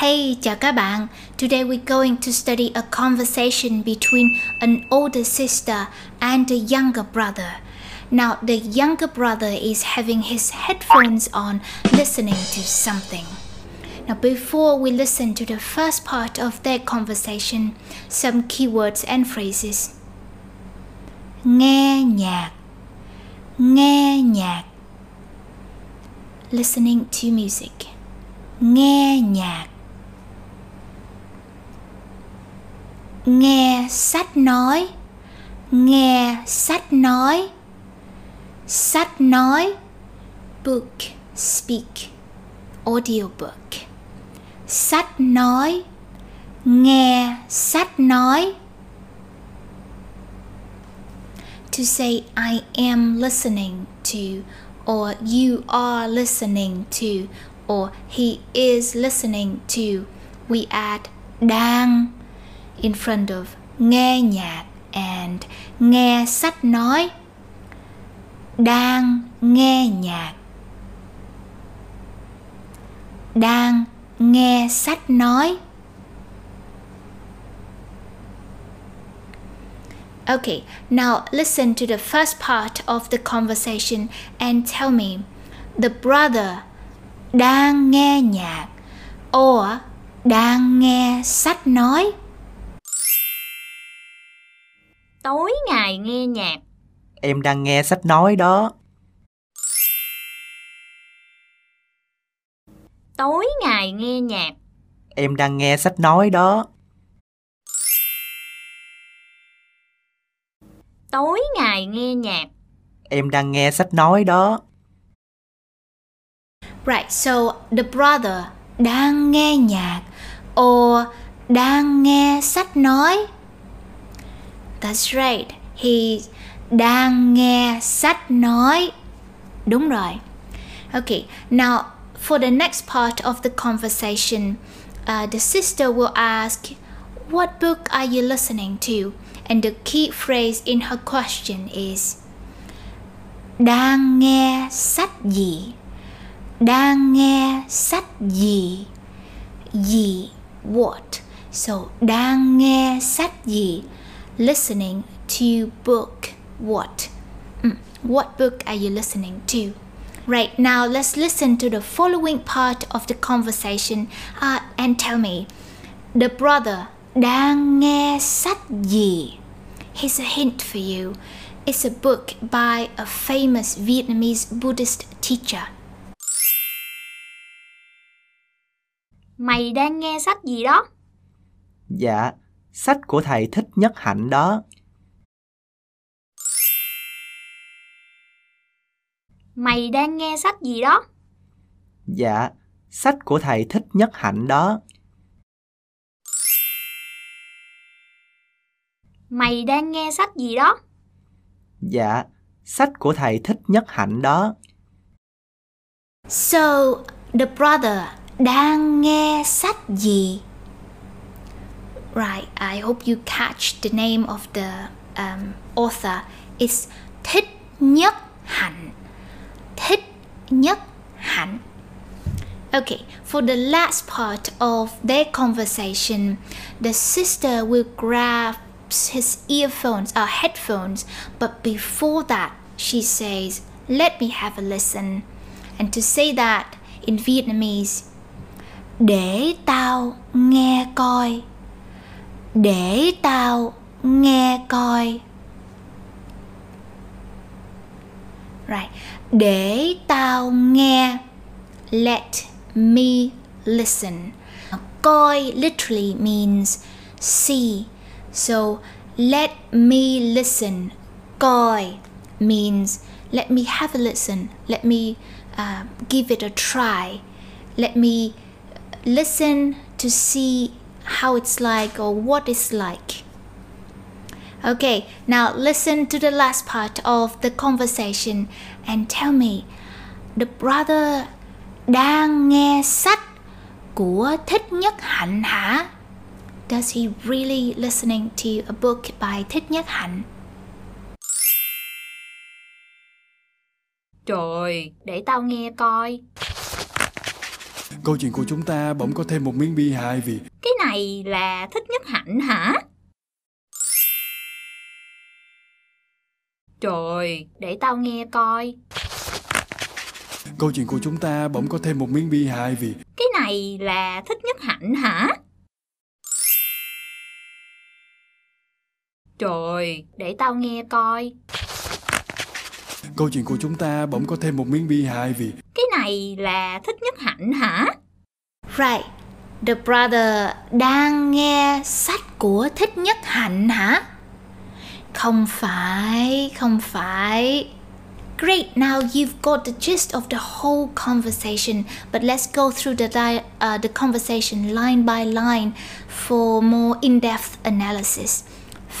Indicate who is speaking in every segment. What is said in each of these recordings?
Speaker 1: Hey, chào các bạn. Today we're going to study a conversation between an older sister and a younger brother. Now, the younger brother is having his headphones on listening to something. Now, before we listen to the first part of their conversation, some keywords and phrases. Nghe nhạc. Nghe nhạc. Listening to music. Nghe nhạc. Nghe sách nói. Nghe sách nói. Sách nói. Book speak. Audiobook. Sách nói. Nghe sách nói. To say i am listening to or you are listening to or he is listening to. We add đang in front of nghe nhạc and nghe sách nói đang nghe nhạc đang nghe sách nói Okay, now listen to the first part of the conversation and tell me the brother đang nghe nhạc or đang nghe sách nói.
Speaker 2: Tối ngày nghe nhạc.
Speaker 3: Em đang nghe sách nói đó.
Speaker 2: Tối ngày nghe nhạc.
Speaker 3: Em đang nghe sách nói đó.
Speaker 2: Tối ngày nghe nhạc.
Speaker 3: Em đang nghe sách nói đó.
Speaker 1: Right, so the brother đang nghe nhạc or đang nghe sách nói. That's right. He đang nghe sách nói. Đúng rồi. Okay, now for the next part of the conversation, uh, the sister will ask, What book are you listening to? And the key phrase in her question is, Đang nghe sách gì? Đang nghe sách gì? Gì, what? So, đang nghe sách gì? Listening to book what? Mm, what book are you listening to? Right now, let's listen to the following part of the conversation uh, and tell me the brother đang nghe sách gì? Here's a hint for you. It's a book by a famous Vietnamese Buddhist teacher.
Speaker 2: Mày đang nghe sách gì đó?
Speaker 3: Dạ, sách của thầy thích nhất hạnh đó.
Speaker 2: Mày đang nghe sách gì đó?
Speaker 3: Dạ, sách của thầy thích nhất hạnh đó.
Speaker 2: Mày đang nghe sách gì đó?
Speaker 3: Dạ, sách của thầy thích nhất hạnh đó.
Speaker 1: So, the brother đang nghe sách gì? Right, I hope you catch the name of the um, author. It's Thích Nhất Hạnh. Thích Nhất Hạnh. Okay, for the last part of their conversation, the sister will grab his earphones or headphones, but before that, she says, Let me have a listen. And to say that in Vietnamese, Để tao nghe coi. Để tao nghe coi. Right. Để tao nghe. Let me listen. Coi literally means see. So let me listen. Coi means let me have a listen. Let me uh, give it a try. Let me listen to see how it's like or what it's like. Okay, now listen to the last part of the conversation and tell me the brother đang nghe sách của Thích Nhất Hạnh hả? Does he really listening to a book by Thích Nhất Hạnh?
Speaker 2: Trời, để tao nghe coi.
Speaker 4: Câu chuyện của chúng ta bỗng có thêm một miếng bi hài vì
Speaker 2: Cái này là thích nhất hạnh hả? Trời, để tao nghe coi.
Speaker 4: Câu chuyện của chúng ta bỗng có thêm một miếng bi hài vì
Speaker 2: Cái này là thích nhất hạnh hả? Trời, để tao nghe coi.
Speaker 4: Câu chuyện của chúng ta bỗng có thêm một miếng bi hài vì
Speaker 2: này là thích nhất hạnh hả?
Speaker 1: Right. The brother đang nghe sách của Thích Nhất Hạnh hả? Không phải, không phải. Great, now you've got the gist of the whole conversation, but let's go through the, di- uh, the conversation line by line for more in depth analysis.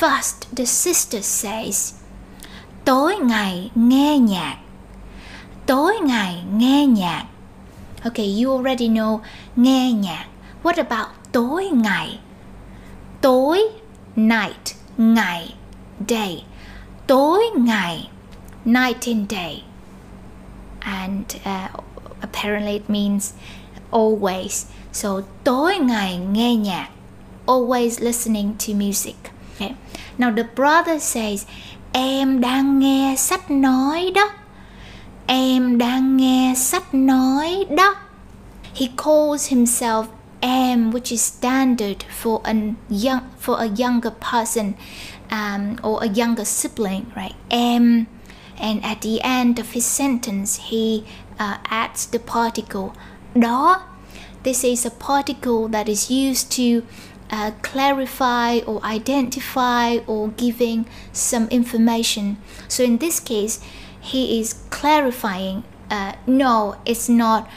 Speaker 1: First, the sister says, Tối ngày nghe nhạc. Tối ngày nghe nhạc. Okay, you already know nghe nhạc. What about tối ngày? Tối, night, ngày, day. Tối ngày, night and day. And uh, apparently it means always. So tối ngày nghe nhạc. Always listening to music. Okay. Now the brother says, em đang nghe sách nói đó. Em đang nghe sách nói đó. He calls himself em, which is standard for a young for a younger person um, or a younger sibling, right? Em, and at the end of his sentence, he uh, adds the particle đó. This is a particle that is used to uh, clarify or identify or giving some information. So in this case, he is clarifying. Uh, no, it's not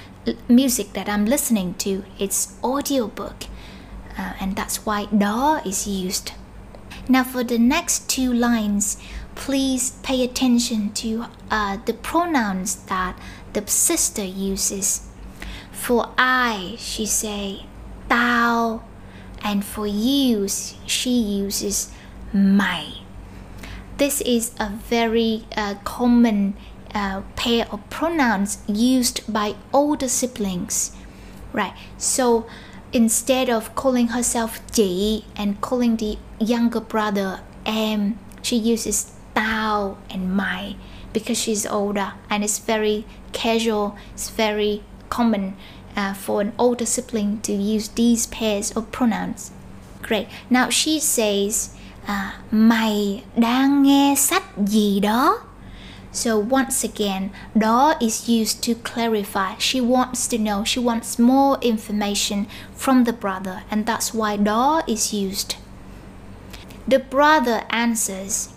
Speaker 1: music that I'm listening to. It's audiobook, uh, and that's why đó is used. Now, for the next two lines, please pay attention to uh, the pronouns that the sister uses. For I, she say, tao, and for you, she uses mày. This is a very uh, common uh, pair of pronouns used by older siblings, right? So instead of calling herself chị and calling the younger brother em, she uses tao and mày because she's older and it's very casual, it's very common uh, for an older sibling to use these pairs of pronouns. Great. Now she says, à, mày đang nghe sách gì đó? So once again, đó is used to clarify. She wants to know, she wants more information from the brother, and that's why đó is used. The brother answers,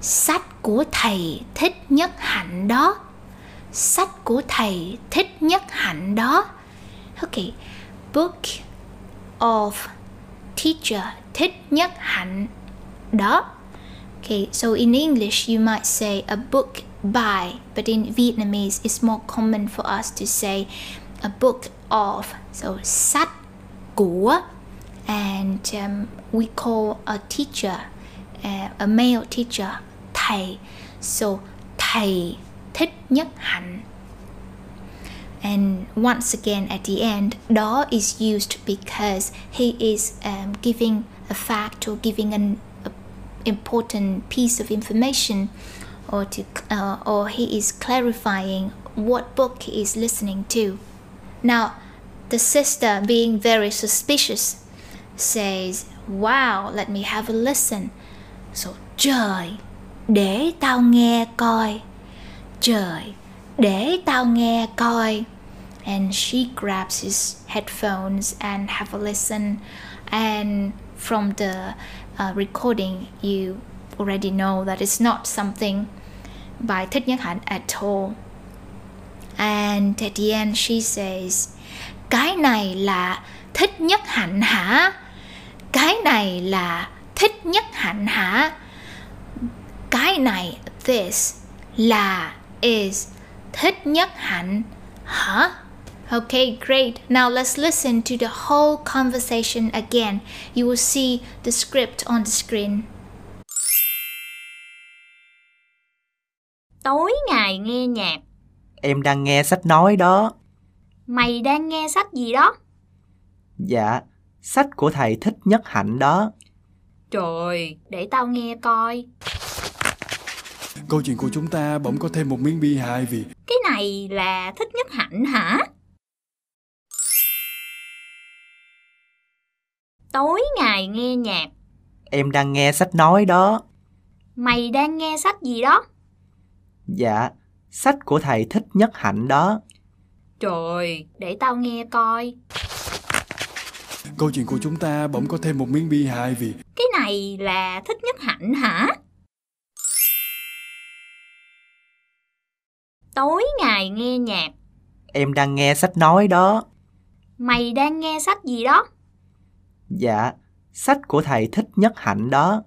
Speaker 1: Sách của thầy thích nhất hạnh đó. Sách của thầy thích nhất hạnh đó. Okay, book of teacher thích nhất hạnh đó. Okay, so in English you might say a book by, but in Vietnamese it's more common for us to say a book of. So sách của, and um, we call a teacher, uh, a male teacher, thầy. So thầy thích nhất hạnh. And once again, at the end, đó is used because he is um, giving a fact or giving an important piece of information, or to uh, or he is clarifying what book he is listening to. Now, the sister, being very suspicious, says, "Wow, let me have a listen." So trời, để tao nghe coi. Trời, để tao nghe coi. And she grabs his headphones and have a listen. And from the uh, recording, you already know that it's not something by Thích Nhất Hạnh at all. And at the end, she says, Cái này là Thích Nhất Hạnh hả? Cái này là Thích Nhất Hạnh hả? Cái này, this, là, is, Thích Nhất Hạnh hả? Okay, great. Now let's listen to the whole conversation again. You will see the script on the screen.
Speaker 2: Tối ngày nghe nhạc.
Speaker 3: Em đang nghe sách nói đó.
Speaker 2: Mày đang nghe sách gì đó?
Speaker 3: Dạ, sách của thầy thích nhất hạnh đó.
Speaker 2: Trời, để tao nghe coi.
Speaker 4: Câu chuyện của chúng ta bỗng có thêm một miếng bi hài vì
Speaker 2: Cái này là thích nhất hạnh hả? Tối ngày nghe nhạc.
Speaker 3: Em đang nghe sách nói đó.
Speaker 2: Mày đang nghe sách gì đó?
Speaker 3: Dạ, sách của thầy thích nhất hạnh đó.
Speaker 2: Trời, để tao nghe coi.
Speaker 4: câu chuyện của chúng ta bỗng có thêm một miếng bi hài vì
Speaker 2: Cái này là thích nhất hạnh hả? Tối ngày nghe nhạc.
Speaker 3: Em đang nghe sách nói đó.
Speaker 2: Mày đang nghe sách gì đó?
Speaker 3: Dạ, sách của thầy thích nhất hạnh đó.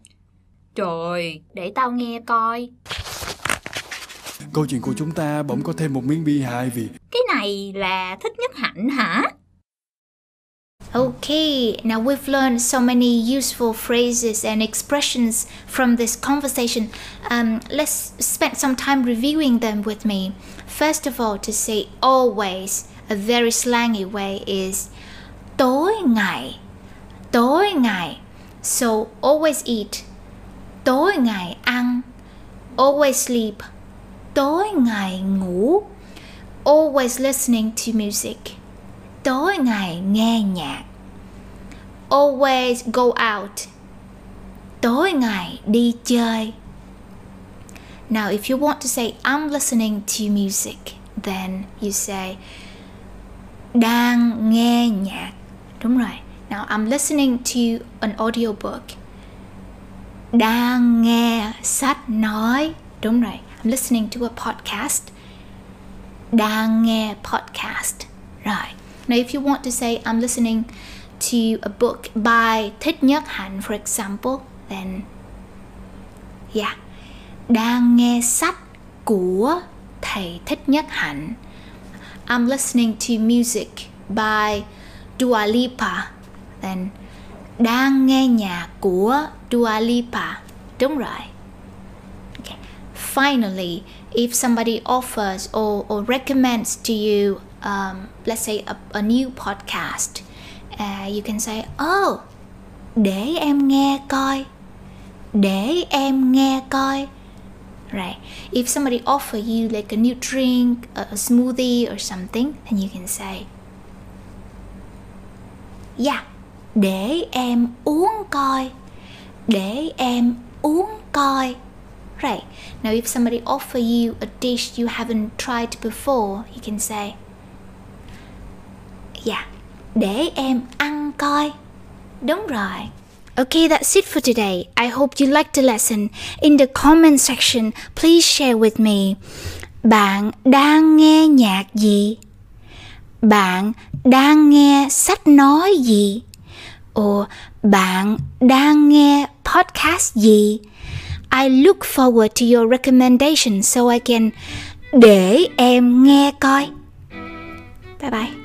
Speaker 2: Trời, để tao nghe coi.
Speaker 4: câu chuyện của chúng ta bỗng có thêm một miếng bi hài vì
Speaker 2: Cái này là thích nhất hạnh hả?
Speaker 1: Okay, now we've learned so many useful phrases and expressions from this conversation. Um, let's spend some time reviewing them with me. First of all, to say always, a very slangy way is tối ngày, tối ngày. So always eat, tối ngày ăn, always sleep, tối ngày ngủ, always listening to music tối ngày nghe nhạc. Always go out. Tối ngày đi chơi. Now, if you want to say, i'm listening to music, then you say, đang nghe nhạc. Đúng rồi. Now, i'm listening to an audiobook. Đang nghe sách nói. Đúng rồi. I'm listening to a podcast. Đang nghe podcast. Rồi Now, if you want to say, I'm listening to a book by Thích Nhất Hạnh, for example, then yeah, đang nghe sách của thầy Thích Nhất Hạnh. I'm listening to music by Dua Lipa, then đang nghe nhạc của Dua Lipa. Đúng rồi. Okay. Finally, if somebody offers or, or recommends to you um, let's say a, a new podcast uh, you can say oh để em nghe coi để em nghe coi. Right. If somebody offer you like a new drink a, a smoothie or something then you can say yeah để em uống coi để em uống coi. Right. Now if somebody offer you a dish you haven't tried before you can say Dạ, để em ăn coi. Đúng rồi. Okay, that's it for today. I hope you liked the lesson. In the comment section, please share with me. Bạn đang nghe nhạc gì? Bạn đang nghe sách nói gì? Or bạn đang nghe podcast gì? I look forward to your recommendation so I can để em nghe coi. Bye bye.